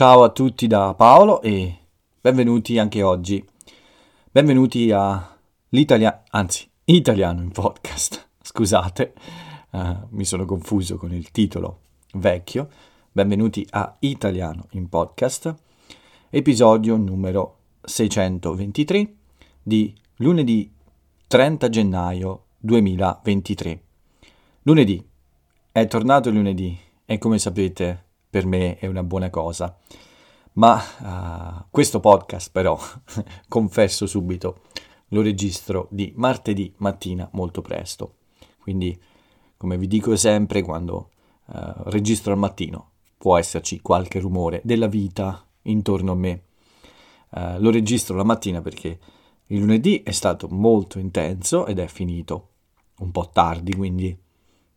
Ciao a tutti da Paolo e benvenuti anche oggi. Benvenuti a l'Italia, anzi, Italiano in podcast. Scusate, uh, mi sono confuso con il titolo vecchio. Benvenuti a Italiano in podcast, episodio numero 623 di lunedì 30 gennaio 2023. Lunedì, è tornato lunedì e come sapete per me è una buona cosa. Ma uh, questo podcast però, confesso subito, lo registro di martedì mattina molto presto. Quindi, come vi dico sempre, quando uh, registro al mattino può esserci qualche rumore della vita intorno a me. Uh, lo registro la mattina perché il lunedì è stato molto intenso ed è finito un po' tardi, quindi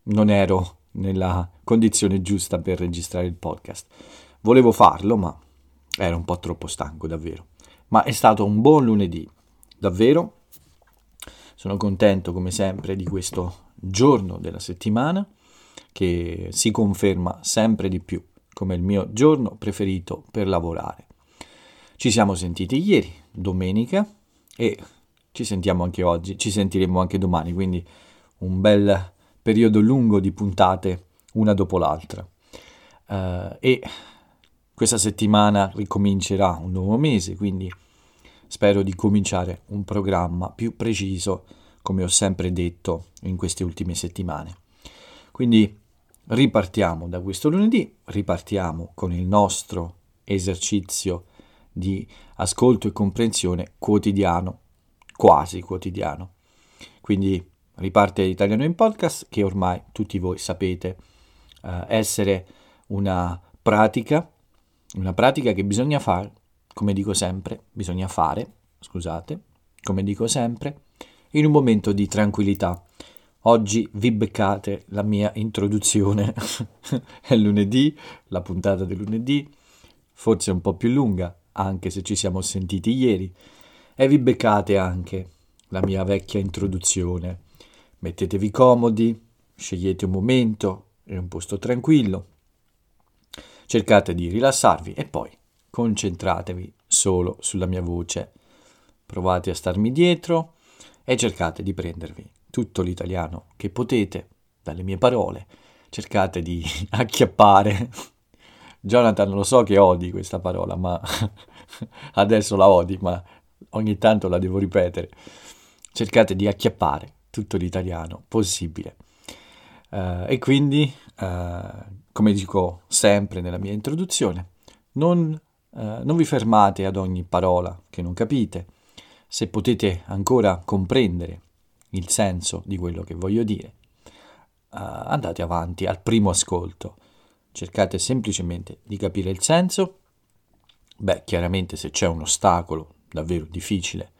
non ero nella condizione giusta per registrare il podcast. Volevo farlo, ma ero un po' troppo stanco, davvero. Ma è stato un buon lunedì, davvero. Sono contento, come sempre, di questo giorno della settimana che si conferma sempre di più come il mio giorno preferito per lavorare. Ci siamo sentiti ieri, domenica, e ci sentiamo anche oggi, ci sentiremo anche domani, quindi un bel periodo lungo di puntate una dopo l'altra. Uh, e questa settimana ricomincerà un nuovo mese, quindi spero di cominciare un programma più preciso, come ho sempre detto in queste ultime settimane. Quindi ripartiamo da questo lunedì, ripartiamo con il nostro esercizio di ascolto e comprensione quotidiano, quasi quotidiano. Quindi riparte l'italiano in podcast che ormai tutti voi sapete uh, essere una pratica, una pratica che bisogna fare, come dico sempre, bisogna fare, scusate, come dico sempre, in un momento di tranquillità. Oggi vi beccate la mia introduzione, è lunedì, la puntata del lunedì, forse un po' più lunga, anche se ci siamo sentiti ieri, e vi beccate anche la mia vecchia introduzione Mettetevi comodi, scegliete un momento e un posto tranquillo, cercate di rilassarvi e poi concentratevi solo sulla mia voce. Provate a starmi dietro e cercate di prendervi tutto l'italiano che potete dalle mie parole. Cercate di acchiappare. Jonathan, lo so che odi questa parola, ma adesso la odi, ma ogni tanto la devo ripetere. Cercate di acchiappare tutto l'italiano possibile. Uh, e quindi, uh, come dico sempre nella mia introduzione, non, uh, non vi fermate ad ogni parola che non capite. Se potete ancora comprendere il senso di quello che voglio dire, andate avanti al primo ascolto. Cercate semplicemente di capire il senso. Beh, chiaramente se c'è un ostacolo davvero difficile,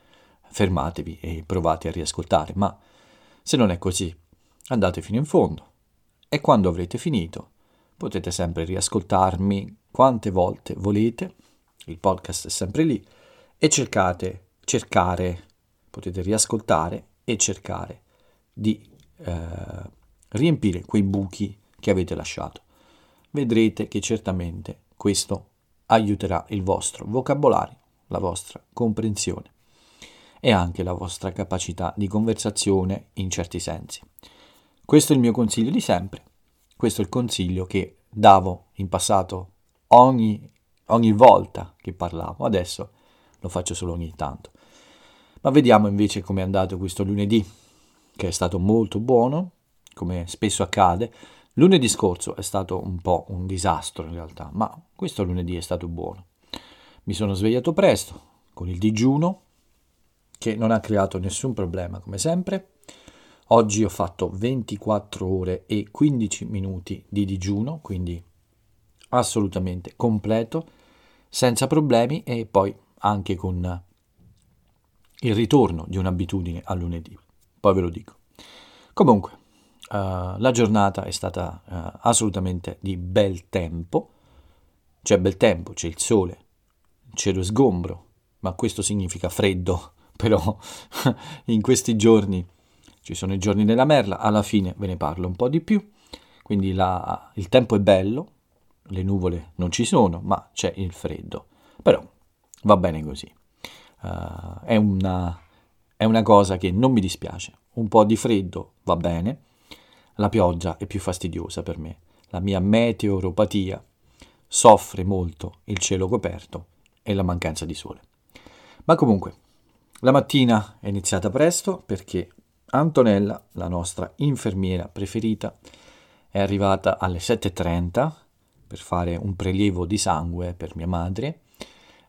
fermatevi e provate a riascoltare, ma se non è così, andate fino in fondo. E quando avrete finito potete sempre riascoltarmi quante volte volete, il podcast è sempre lì. E cercate, cercare, potete riascoltare e cercare di eh, riempire quei buchi che avete lasciato. Vedrete che certamente questo aiuterà il vostro vocabolario, la vostra comprensione e anche la vostra capacità di conversazione in certi sensi. Questo è il mio consiglio di sempre, questo è il consiglio che davo in passato ogni, ogni volta che parlavo, adesso lo faccio solo ogni tanto. Ma vediamo invece com'è andato questo lunedì, che è stato molto buono, come spesso accade. Lunedì scorso è stato un po' un disastro in realtà, ma questo lunedì è stato buono. Mi sono svegliato presto, con il digiuno, che non ha creato nessun problema come sempre. Oggi ho fatto 24 ore e 15 minuti di digiuno, quindi assolutamente completo, senza problemi e poi anche con il ritorno di un'abitudine a lunedì. Poi ve lo dico. Comunque, uh, la giornata è stata uh, assolutamente di bel tempo. C'è bel tempo, c'è il sole, il cielo sgombro, ma questo significa freddo però in questi giorni ci sono i giorni della merla, alla fine ve ne parlo un po' di più, quindi la, il tempo è bello, le nuvole non ci sono, ma c'è il freddo. Però va bene così. Uh, è, una, è una cosa che non mi dispiace. Un po' di freddo va bene, la pioggia è più fastidiosa per me. La mia meteoropatia soffre molto il cielo coperto e la mancanza di sole. Ma comunque, la mattina è iniziata presto perché Antonella, la nostra infermiera preferita, è arrivata alle 7.30 per fare un prelievo di sangue per mia madre.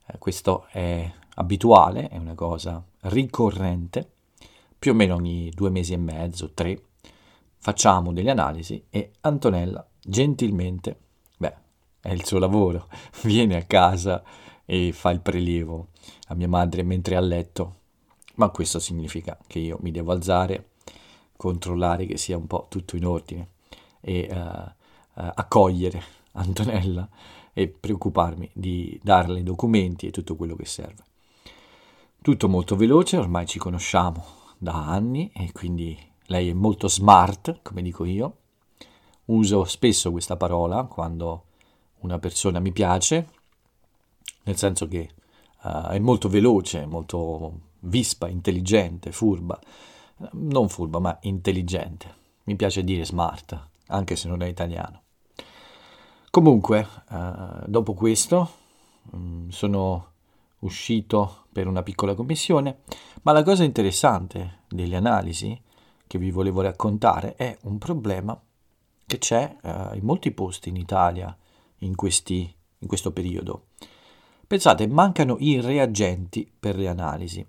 Eh, questo è abituale, è una cosa ricorrente, più o meno ogni due mesi e mezzo, tre, facciamo delle analisi e Antonella gentilmente, beh, è il suo lavoro, viene a casa e fa il prelievo a mia madre mentre è a letto, ma questo significa che io mi devo alzare, controllare che sia un po' tutto in ordine e uh, uh, accogliere Antonella e preoccuparmi di darle i documenti e tutto quello che serve. Tutto molto veloce, ormai ci conosciamo da anni e quindi lei è molto smart, come dico io. Uso spesso questa parola quando una persona mi piace, nel senso che uh, è molto veloce, molto vispa, intelligente, furba. Non furba, ma intelligente. Mi piace dire smart, anche se non è italiano. Comunque, uh, dopo questo, um, sono uscito per una piccola commissione, ma la cosa interessante delle analisi che vi volevo raccontare è un problema che c'è uh, in molti posti in Italia in, questi, in questo periodo. Pensate, mancano i reagenti per le analisi.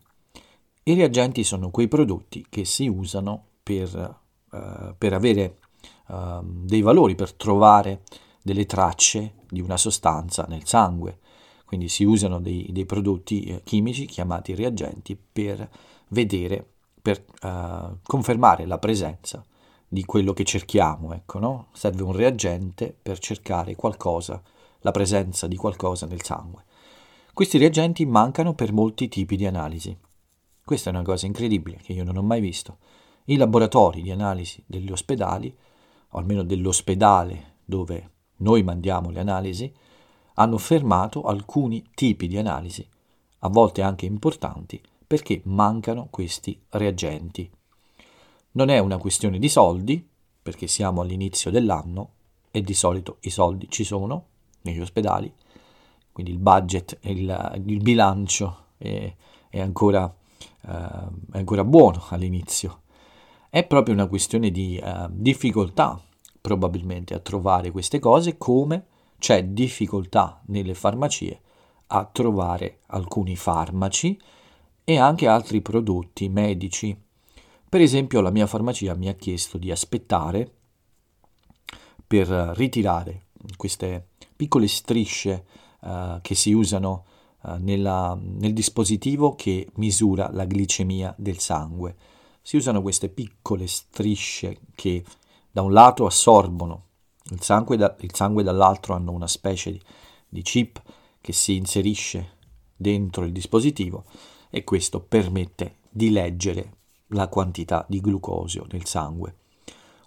I reagenti sono quei prodotti che si usano per, uh, per avere uh, dei valori, per trovare delle tracce di una sostanza nel sangue. Quindi si usano dei, dei prodotti eh, chimici chiamati reagenti per vedere, per uh, confermare la presenza di quello che cerchiamo. Ecco, no? Serve un reagente per cercare qualcosa, la presenza di qualcosa nel sangue. Questi reagenti mancano per molti tipi di analisi. Questa è una cosa incredibile che io non ho mai visto. I laboratori di analisi degli ospedali, o almeno dell'ospedale dove noi mandiamo le analisi, hanno fermato alcuni tipi di analisi, a volte anche importanti, perché mancano questi reagenti. Non è una questione di soldi, perché siamo all'inizio dell'anno e di solito i soldi ci sono negli ospedali, quindi il budget, il, il bilancio è, è, ancora, è, ancora, buono all'inizio. È proprio una questione di uh, difficoltà probabilmente a trovare queste cose come c'è difficoltà nelle farmacie a trovare alcuni farmaci e anche altri prodotti medici. Per esempio la mia farmacia mi ha chiesto di aspettare per ritirare queste piccole strisce uh, che si usano nella, nel dispositivo che misura la glicemia del sangue. Si usano queste piccole strisce che da un lato assorbono il sangue, da, il sangue dall'altro hanno una specie di, di chip che si inserisce dentro il dispositivo e questo permette di leggere la quantità di glucosio nel sangue.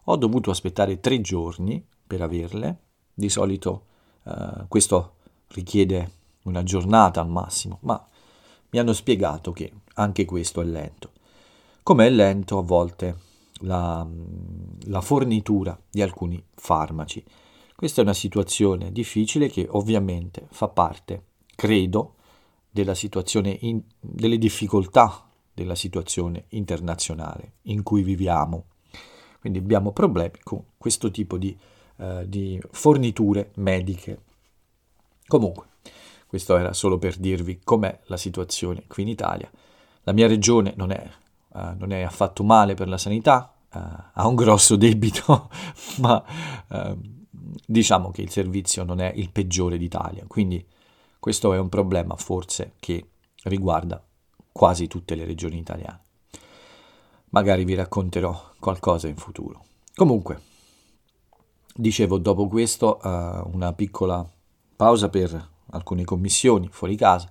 Ho dovuto aspettare tre giorni per averle, di solito eh, questo richiede una giornata al massimo, ma mi hanno spiegato che anche questo è lento. Come è lento a volte la, la fornitura di alcuni farmaci. Questa è una situazione difficile che ovviamente fa parte, credo, della situazione in, delle difficoltà della situazione internazionale in cui viviamo. Quindi abbiamo problemi con questo tipo di, uh, di forniture mediche. Comunque, questo era solo per dirvi com'è la situazione qui in Italia. La mia regione non è uh, non è affatto male per la sanità, uh, ha un grosso debito, ma uh, diciamo che il servizio non è il peggiore d'Italia, quindi questo è un problema forse che riguarda quasi tutte le regioni italiane. Magari vi racconterò qualcosa in futuro. Comunque, dicevo dopo questo uh, una piccola pausa per alcune commissioni fuori casa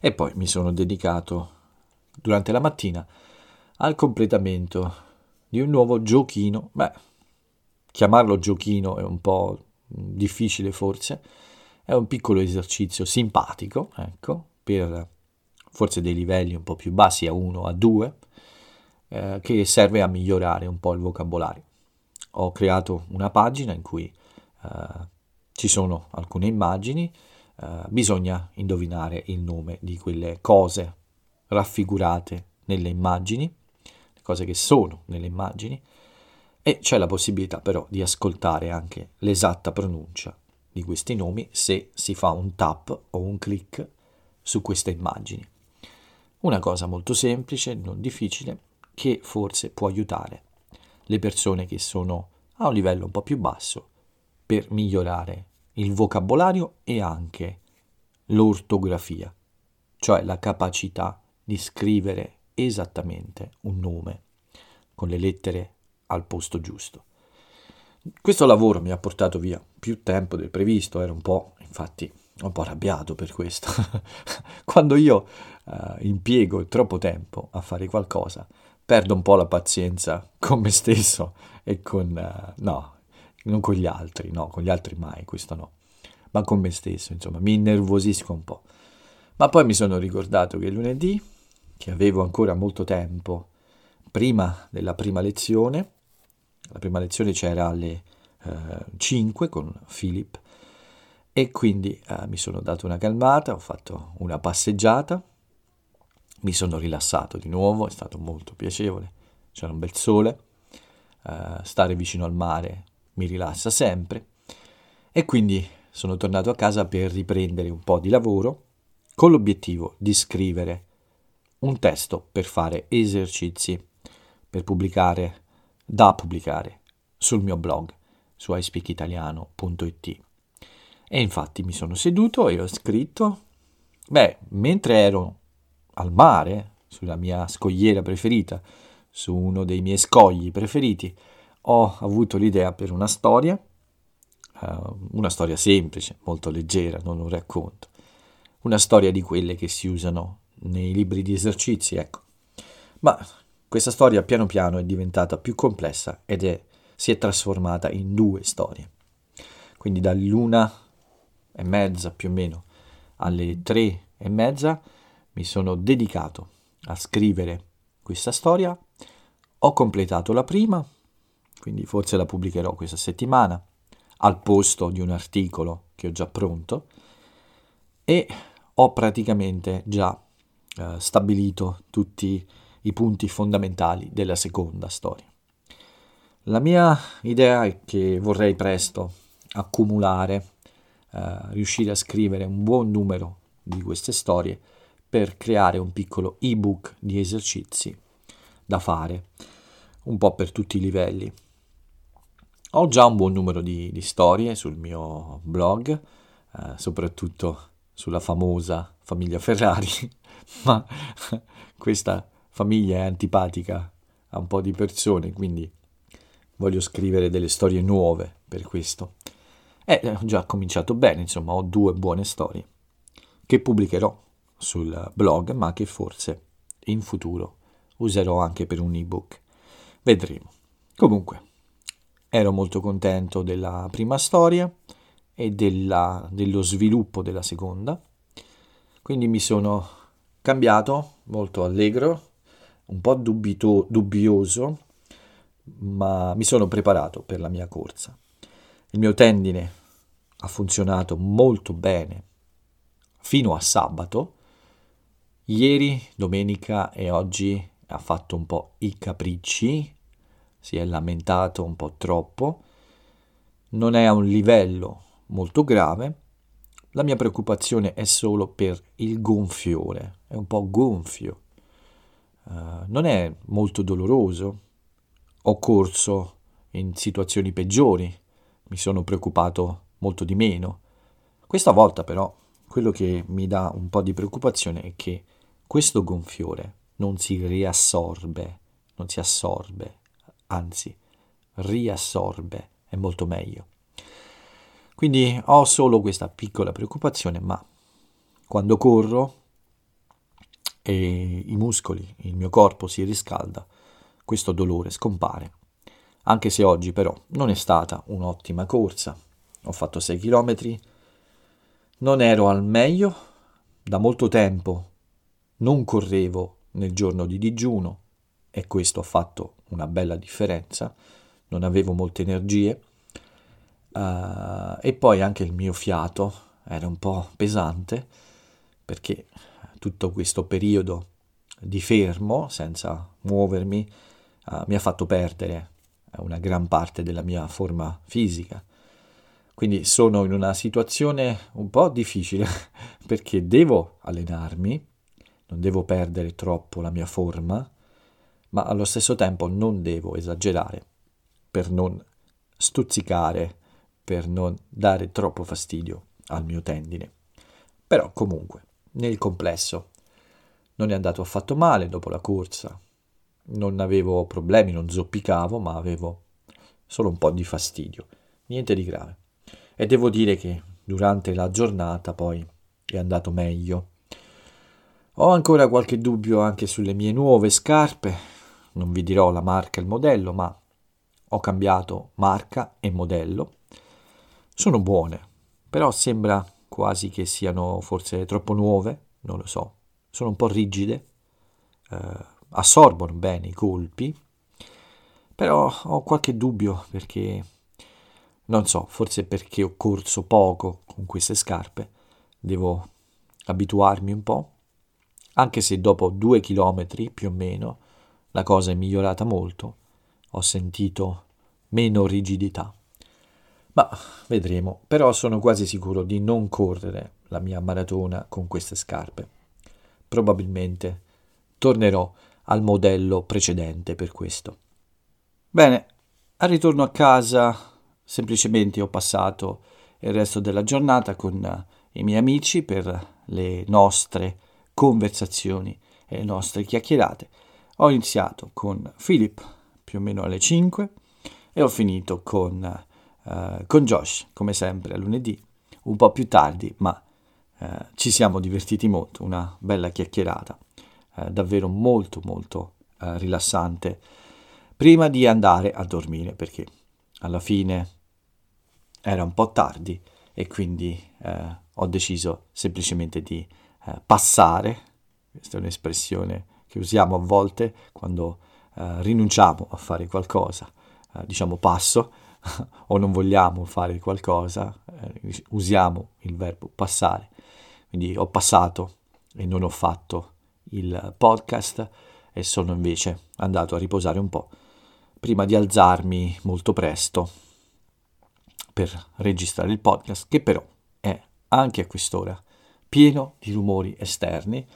e poi mi sono dedicato durante la mattina al completamento di un nuovo giochino. Beh, chiamarlo giochino è un po' difficile forse, è un piccolo esercizio simpatico, ecco, per forse dei livelli un po' più bassi, a 1, a 2, eh, che serve a migliorare un po' il vocabolario. Ho creato una pagina in cui eh, ci sono alcune immagini, eh, bisogna indovinare il nome di quelle cose raffigurate nelle immagini, le cose che sono nelle immagini, e c'è la possibilità però di ascoltare anche l'esatta pronuncia di questi nomi se si fa un tap o un clic su queste immagini. Una cosa molto semplice, non difficile, che forse può aiutare le persone che sono a un livello un po' più basso per migliorare il vocabolario e anche l'ortografia, cioè la capacità di scrivere esattamente un nome con le lettere al posto giusto. Questo lavoro mi ha portato via più tempo del previsto, ero un po', infatti, un po' arrabbiato per questo. Quando io uh, impiego troppo tempo a fare qualcosa, perdo un po' la pazienza con me stesso e con... Uh, no, non con gli altri, no, con gli altri mai, questo no, ma con me stesso, insomma, mi innervosisco un po'. Ma poi mi sono ricordato che lunedì, che avevo ancora molto tempo, prima della prima lezione, la prima lezione c'era alle eh, 5 con Philip e quindi eh, mi sono dato una calmata, ho fatto una passeggiata, mi sono rilassato di nuovo, è stato molto piacevole, c'era un bel sole, eh, stare vicino al mare mi rilassa sempre e quindi sono tornato a casa per riprendere un po' di lavoro con l'obiettivo di scrivere un testo per fare esercizi, per pubblicare da pubblicare sul mio blog su iSpeakitaliano.it. E infatti mi sono seduto e ho scritto, beh, mentre ero al mare, sulla mia scogliera preferita, su uno dei miei scogli preferiti, ho avuto l'idea per una storia, uh, una storia semplice, molto leggera, non un racconto, una storia di quelle che si usano nei libri di esercizi, ecco. Ma questa storia piano piano è diventata più complessa ed è, si è trasformata in due storie. Quindi dall'una e mezza più o meno alle tre e mezza mi sono dedicato a scrivere questa storia. Ho completato la prima, quindi forse la pubblicherò questa settimana, al posto di un articolo che ho già pronto e ho praticamente già eh, stabilito tutti i punti fondamentali della seconda storia. La mia idea è che vorrei presto accumulare, eh, riuscire a scrivere un buon numero di queste storie per creare un piccolo ebook di esercizi da fare, un po' per tutti i livelli. Ho già un buon numero di, di storie sul mio blog, eh, soprattutto sulla famosa famiglia Ferrari, ma questa famiglia è antipatica a un po' di persone, quindi voglio scrivere delle storie nuove per questo. E ho già cominciato bene, insomma, ho due buone storie che pubblicherò sul blog, ma che forse in futuro userò anche per un ebook. Vedremo. Comunque, ero molto contento della prima storia e della, dello sviluppo della seconda, quindi mi sono cambiato, molto allegro, un po' dubito, dubbioso, ma mi sono preparato per la mia corsa. Il mio tendine ha funzionato molto bene fino a sabato. Ieri, domenica e oggi ha fatto un po' i capricci, si è lamentato un po' troppo, non è a un livello molto grave. La mia preoccupazione è solo per il gonfiore, è un po' gonfio uh, non è molto doloroso. Ho corso in situazioni peggiori, mi sono preoccupato molto di meno. Questa volta però quello che mi dà un po' di preoccupazione è che questo gonfiore non si riassorbe, non si assorbe, anzi riassorbe, è molto meglio. Quindi ho solo questa piccola preoccupazione, ma quando corro e i muscoli, il mio corpo si riscalda, questo dolore scompare. Anche se oggi però non è stata un'ottima corsa, ho fatto 6 km, non ero al meglio, da molto tempo non correvo nel giorno di digiuno e questo ha fatto una bella differenza, non avevo molte energie uh, e poi anche il mio fiato era un po' pesante perché tutto questo periodo di fermo senza muovermi uh, mi ha fatto perdere una gran parte della mia forma fisica. Quindi sono in una situazione un po' difficile perché devo allenarmi, non devo perdere troppo la mia forma, ma allo stesso tempo non devo esagerare per non stuzzicare, per non dare troppo fastidio al mio tendine. Però comunque, nel complesso, non è andato affatto male dopo la corsa, non avevo problemi, non zoppicavo, ma avevo solo un po' di fastidio, niente di grave. E devo dire che durante la giornata poi è andato meglio. Ho ancora qualche dubbio anche sulle mie nuove scarpe, non vi dirò la marca e il modello, ma ho cambiato marca e modello. Sono buone, però sembra quasi che siano forse troppo nuove, non lo so. Sono un po' rigide, eh, assorbono bene i colpi, però ho qualche dubbio perché, non so, forse perché ho corso poco con queste scarpe, devo abituarmi un po', anche se dopo due chilometri più o meno la cosa è migliorata molto, ho sentito meno rigidità. Ma vedremo, però sono quasi sicuro di non correre la mia maratona con queste scarpe. Probabilmente tornerò al modello precedente per questo. Bene, al ritorno a casa semplicemente ho passato il resto della giornata con i miei amici per le nostre conversazioni e le nostre chiacchierate. Ho iniziato con Philip più o meno alle 5 e ho finito con, uh, con Josh, come sempre, a lunedì, un po' più tardi, ma uh, ci siamo divertiti molto, una bella chiacchierata eh, davvero molto molto eh, rilassante prima di andare a dormire perché alla fine era un po' tardi e quindi eh, ho deciso semplicemente di eh, passare, questa è un'espressione che usiamo a volte quando eh, rinunciamo a fare qualcosa, eh, diciamo passo o non vogliamo fare qualcosa, usiamo il verbo passare. Quindi ho passato e non ho fatto il podcast e sono invece andato a riposare un po' prima di alzarmi molto presto per registrare il podcast che però è anche a quest'ora pieno di rumori esterni,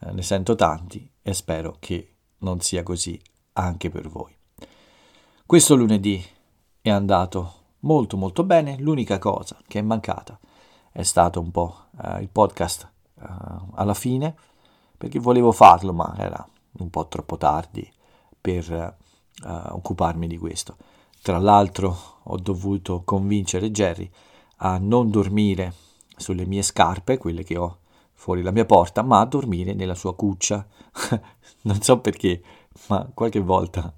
eh, ne sento tanti e spero che non sia così anche per voi. Questo lunedì è andato molto molto bene, l'unica cosa che è mancata è stato un po' eh, il podcast eh, alla fine perché volevo farlo, ma era un po' troppo tardi per uh, occuparmi di questo. Tra l'altro ho dovuto convincere Jerry a non dormire sulle mie scarpe, quelle che ho fuori la mia porta, ma a dormire nella sua cuccia. non so perché, ma qualche volta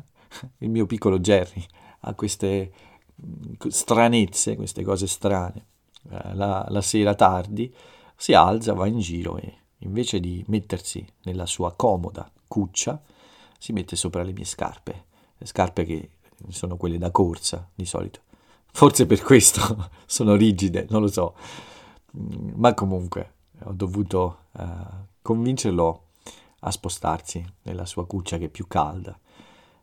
il mio piccolo Jerry ha queste stranezze, queste cose strane. Eh, la, la sera tardi si alza, va in giro e invece di mettersi nella sua comoda cuccia, si mette sopra le mie scarpe, le scarpe che sono quelle da corsa di solito. Forse per questo sono rigide, non lo so, mm, ma comunque ho dovuto uh, convincerlo a spostarsi nella sua cuccia che è più calda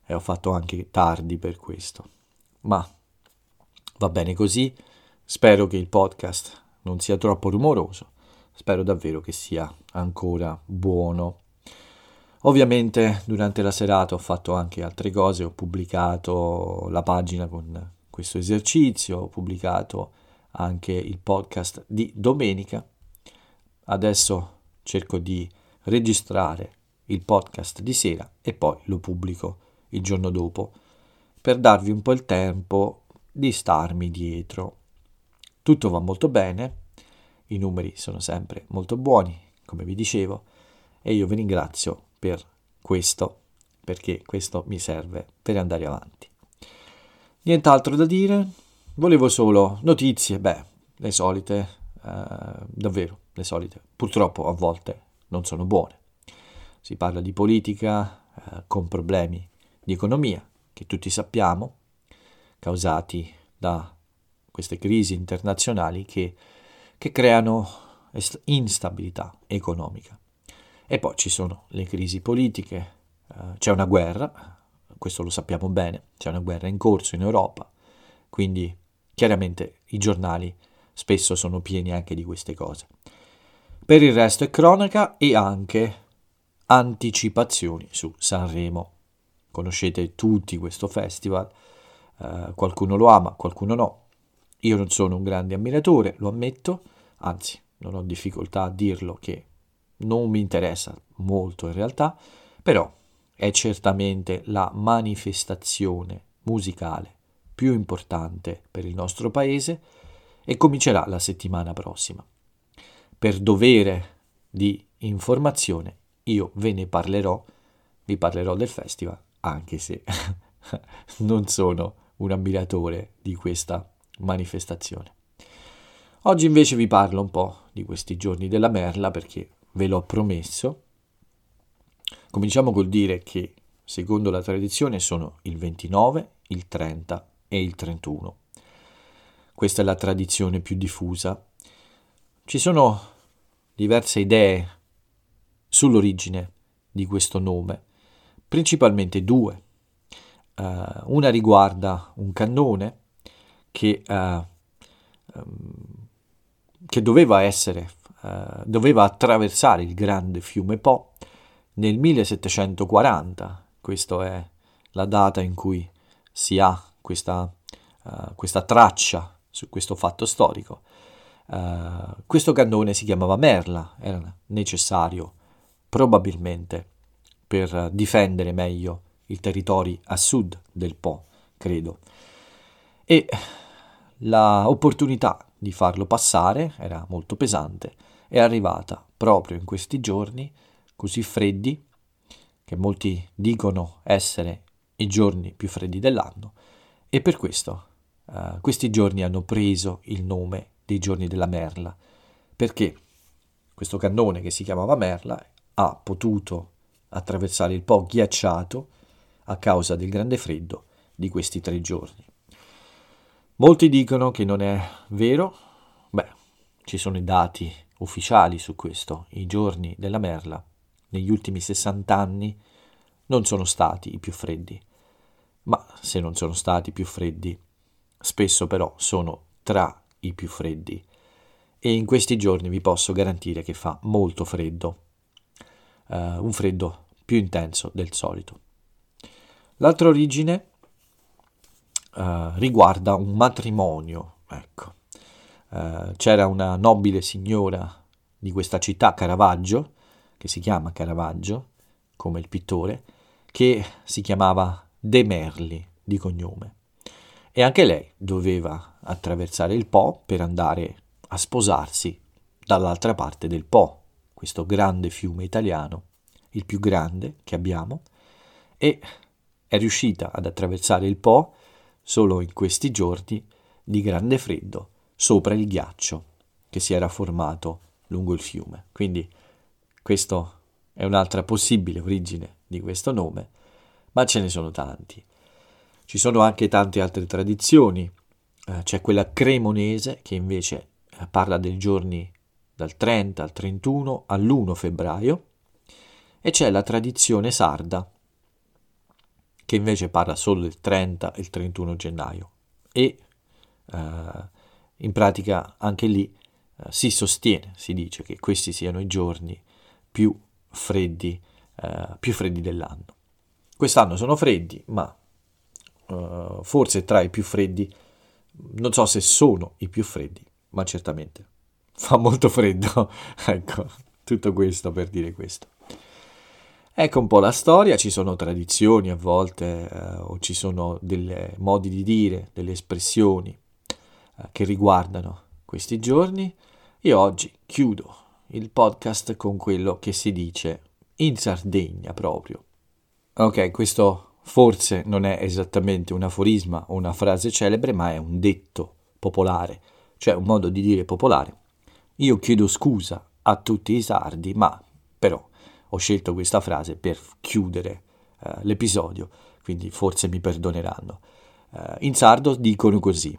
e ho fatto anche tardi per questo. Ma va bene così, spero che il podcast non sia troppo rumoroso Spero davvero che sia ancora buono. Ovviamente durante la serata ho fatto anche altre cose, ho pubblicato la pagina con questo esercizio, ho pubblicato anche il podcast di domenica. Adesso cerco di registrare il podcast di sera e poi lo pubblico il giorno dopo per darvi un po' il tempo di starmi dietro. Tutto va molto bene, i numeri sono sempre molto buoni, come vi dicevo, e io vi ringrazio per questo, perché questo mi serve per andare avanti. Nient'altro da dire, volevo solo notizie, beh, le solite, eh, davvero, le solite. Purtroppo a volte non sono buone. Si parla di politica eh, con problemi di economia, che tutti sappiamo, causati da queste crisi internazionali che, che creano instabilità economica. E poi ci sono le crisi politiche, eh, c'è una guerra, questo lo sappiamo bene, c'è una guerra in corso in Europa, quindi chiaramente i giornali spesso sono pieni anche di queste cose. Per il resto è cronaca e anche anticipazioni su Sanremo. Conoscete tutti questo festival, eh, qualcuno lo ama, qualcuno no. Io non sono un grande ammiratore, lo ammetto, anzi non ho difficoltà a dirlo che non mi interessa molto in realtà, però è certamente la manifestazione musicale più importante per il nostro paese e comincerà la settimana prossima. Per dovere di informazione io ve ne parlerò, vi parlerò del festival, anche se non sono un ammiratore di questa manifestazione. Oggi invece vi parlo un po' di questi giorni della merla perché ve l'ho promesso. Cominciamo col dire che, secondo la tradizione, sono il 29, il 30 e il 31. Questa è la tradizione più diffusa. Ci sono diverse idee sull'origine di questo nome, principalmente due. Uh, una riguarda un cannone che, uh, um, che doveva essere eh, doveva attraversare il grande fiume Po nel 1740. Questa è la data in cui si ha questa, uh, questa traccia su questo fatto storico. Uh, questo cannone si chiamava Merla, era necessario probabilmente per difendere meglio i territori a sud del Po, credo. E l'opportunità di farlo passare era molto pesante è arrivata proprio in questi giorni così freddi, che molti dicono essere i giorni più freddi dell'anno, e per questo uh, questi giorni hanno preso il nome dei giorni della Merla, perché questo cannone che si chiamava Merla ha potuto attraversare il Po ghiacciato a causa del grande freddo di questi tre giorni. Molti dicono che non è vero, beh, ci sono i dati ufficiali su questo. I giorni della Merla negli ultimi 60 anni non sono stati i più freddi, ma se non sono stati più freddi, spesso però sono tra i più freddi e in questi giorni vi posso garantire che fa molto freddo, uh, un freddo più intenso del solito. L'altra origine uh, riguarda un matrimonio, ecco, eh, c'era una nobile signora di questa città, Caravaggio, che si chiama Caravaggio, come il pittore, che si chiamava De Merli di cognome. E anche lei doveva attraversare il Po per andare a sposarsi dall'altra parte del Po, questo grande fiume italiano, il più grande che abbiamo, e è riuscita ad attraversare il Po solo in questi giorni di grande freddo sopra il ghiaccio che si era formato lungo il fiume. Quindi questa è un'altra possibile origine di questo nome, ma ce ne sono tanti. Ci sono anche tante altre tradizioni, eh, c'è quella cremonese che invece eh, parla dei giorni dal 30 al 31 all'1 febbraio. E c'è la tradizione sarda che invece parla solo del 30 e il 31 gennaio. E eh, in pratica anche lì eh, si sostiene, si dice che questi siano i giorni più freddi, eh, più freddi dell'anno. Quest'anno sono freddi, ma eh, forse tra i più freddi, non so se sono i più freddi, ma certamente fa molto freddo. ecco, tutto questo per dire questo. Ecco un po' la storia, ci sono tradizioni a volte eh, o ci sono dei modi di dire, delle espressioni eh, che riguardano questi giorni e oggi chiudo il podcast con quello che si dice in Sardegna proprio. Ok, questo forse non è esattamente un aforisma o una frase celebre, ma è un detto popolare, cioè un modo di dire popolare. Io chiedo scusa a tutti i sardi, ma però ho scelto questa frase per chiudere eh, l'episodio, quindi forse mi perdoneranno. Eh, in sardo dicono così: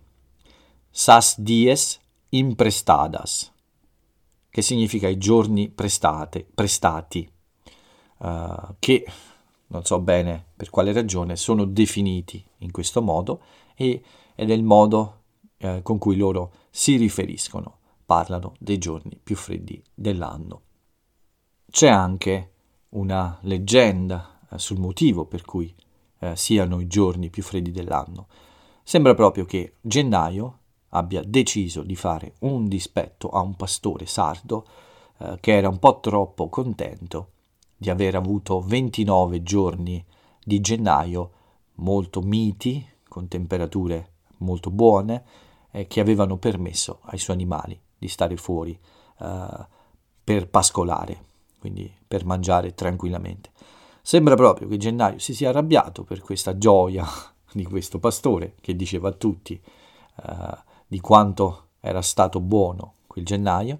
Sas dies imprestadas, che significa i giorni prestate, prestati, eh, che non so bene per quale ragione sono definiti in questo modo e, ed è il modo eh, con cui loro si riferiscono, parlano dei giorni più freddi dell'anno. C'è anche una leggenda eh, sul motivo per cui eh, siano i giorni più freddi dell'anno. Sembra proprio che gennaio abbia deciso di fare un dispetto a un pastore sardo eh, che era un po' troppo contento di aver avuto 29 giorni di gennaio molto miti, con temperature molto buone, eh, che avevano permesso ai suoi animali di stare fuori eh, per pascolare, quindi per mangiare tranquillamente. Sembra proprio che gennaio si sia arrabbiato per questa gioia di questo pastore che diceva a tutti eh, di quanto era stato buono quel gennaio,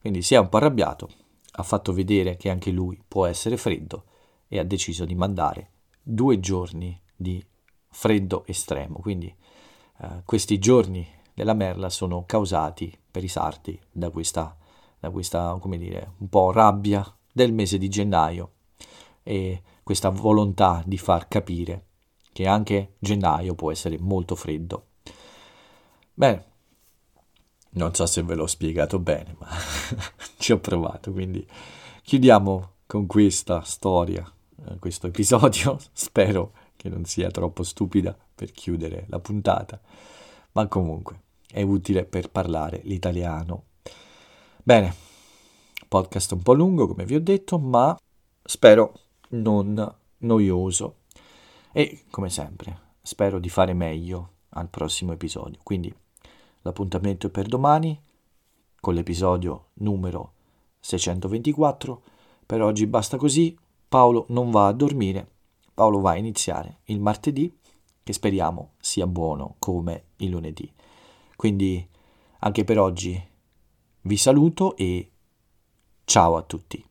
quindi si è un po' arrabbiato, ha fatto vedere che anche lui può essere freddo e ha deciso di mandare due giorni di freddo estremo, quindi eh, questi giorni della merla sono causati per i sarti da questa, da questa, come dire, un po' rabbia del mese di gennaio e questa volontà di far capire che anche gennaio può essere molto freddo. Bene, non so se ve l'ho spiegato bene, ma ci ho provato, quindi chiudiamo con questa storia, eh, questo episodio. Spero che non sia troppo stupida per chiudere la puntata, ma comunque è utile per parlare l'italiano. Bene, podcast un po' lungo, come vi ho detto, ma spero non noioso. E come sempre, spero di fare meglio al prossimo episodio. Quindi l'appuntamento è per domani con l'episodio numero 624. Per oggi basta così. Paolo non va a dormire. Paolo va a iniziare il martedì, che speriamo sia buono come il lunedì. Quindi anche per oggi vi saluto e ciao a tutti.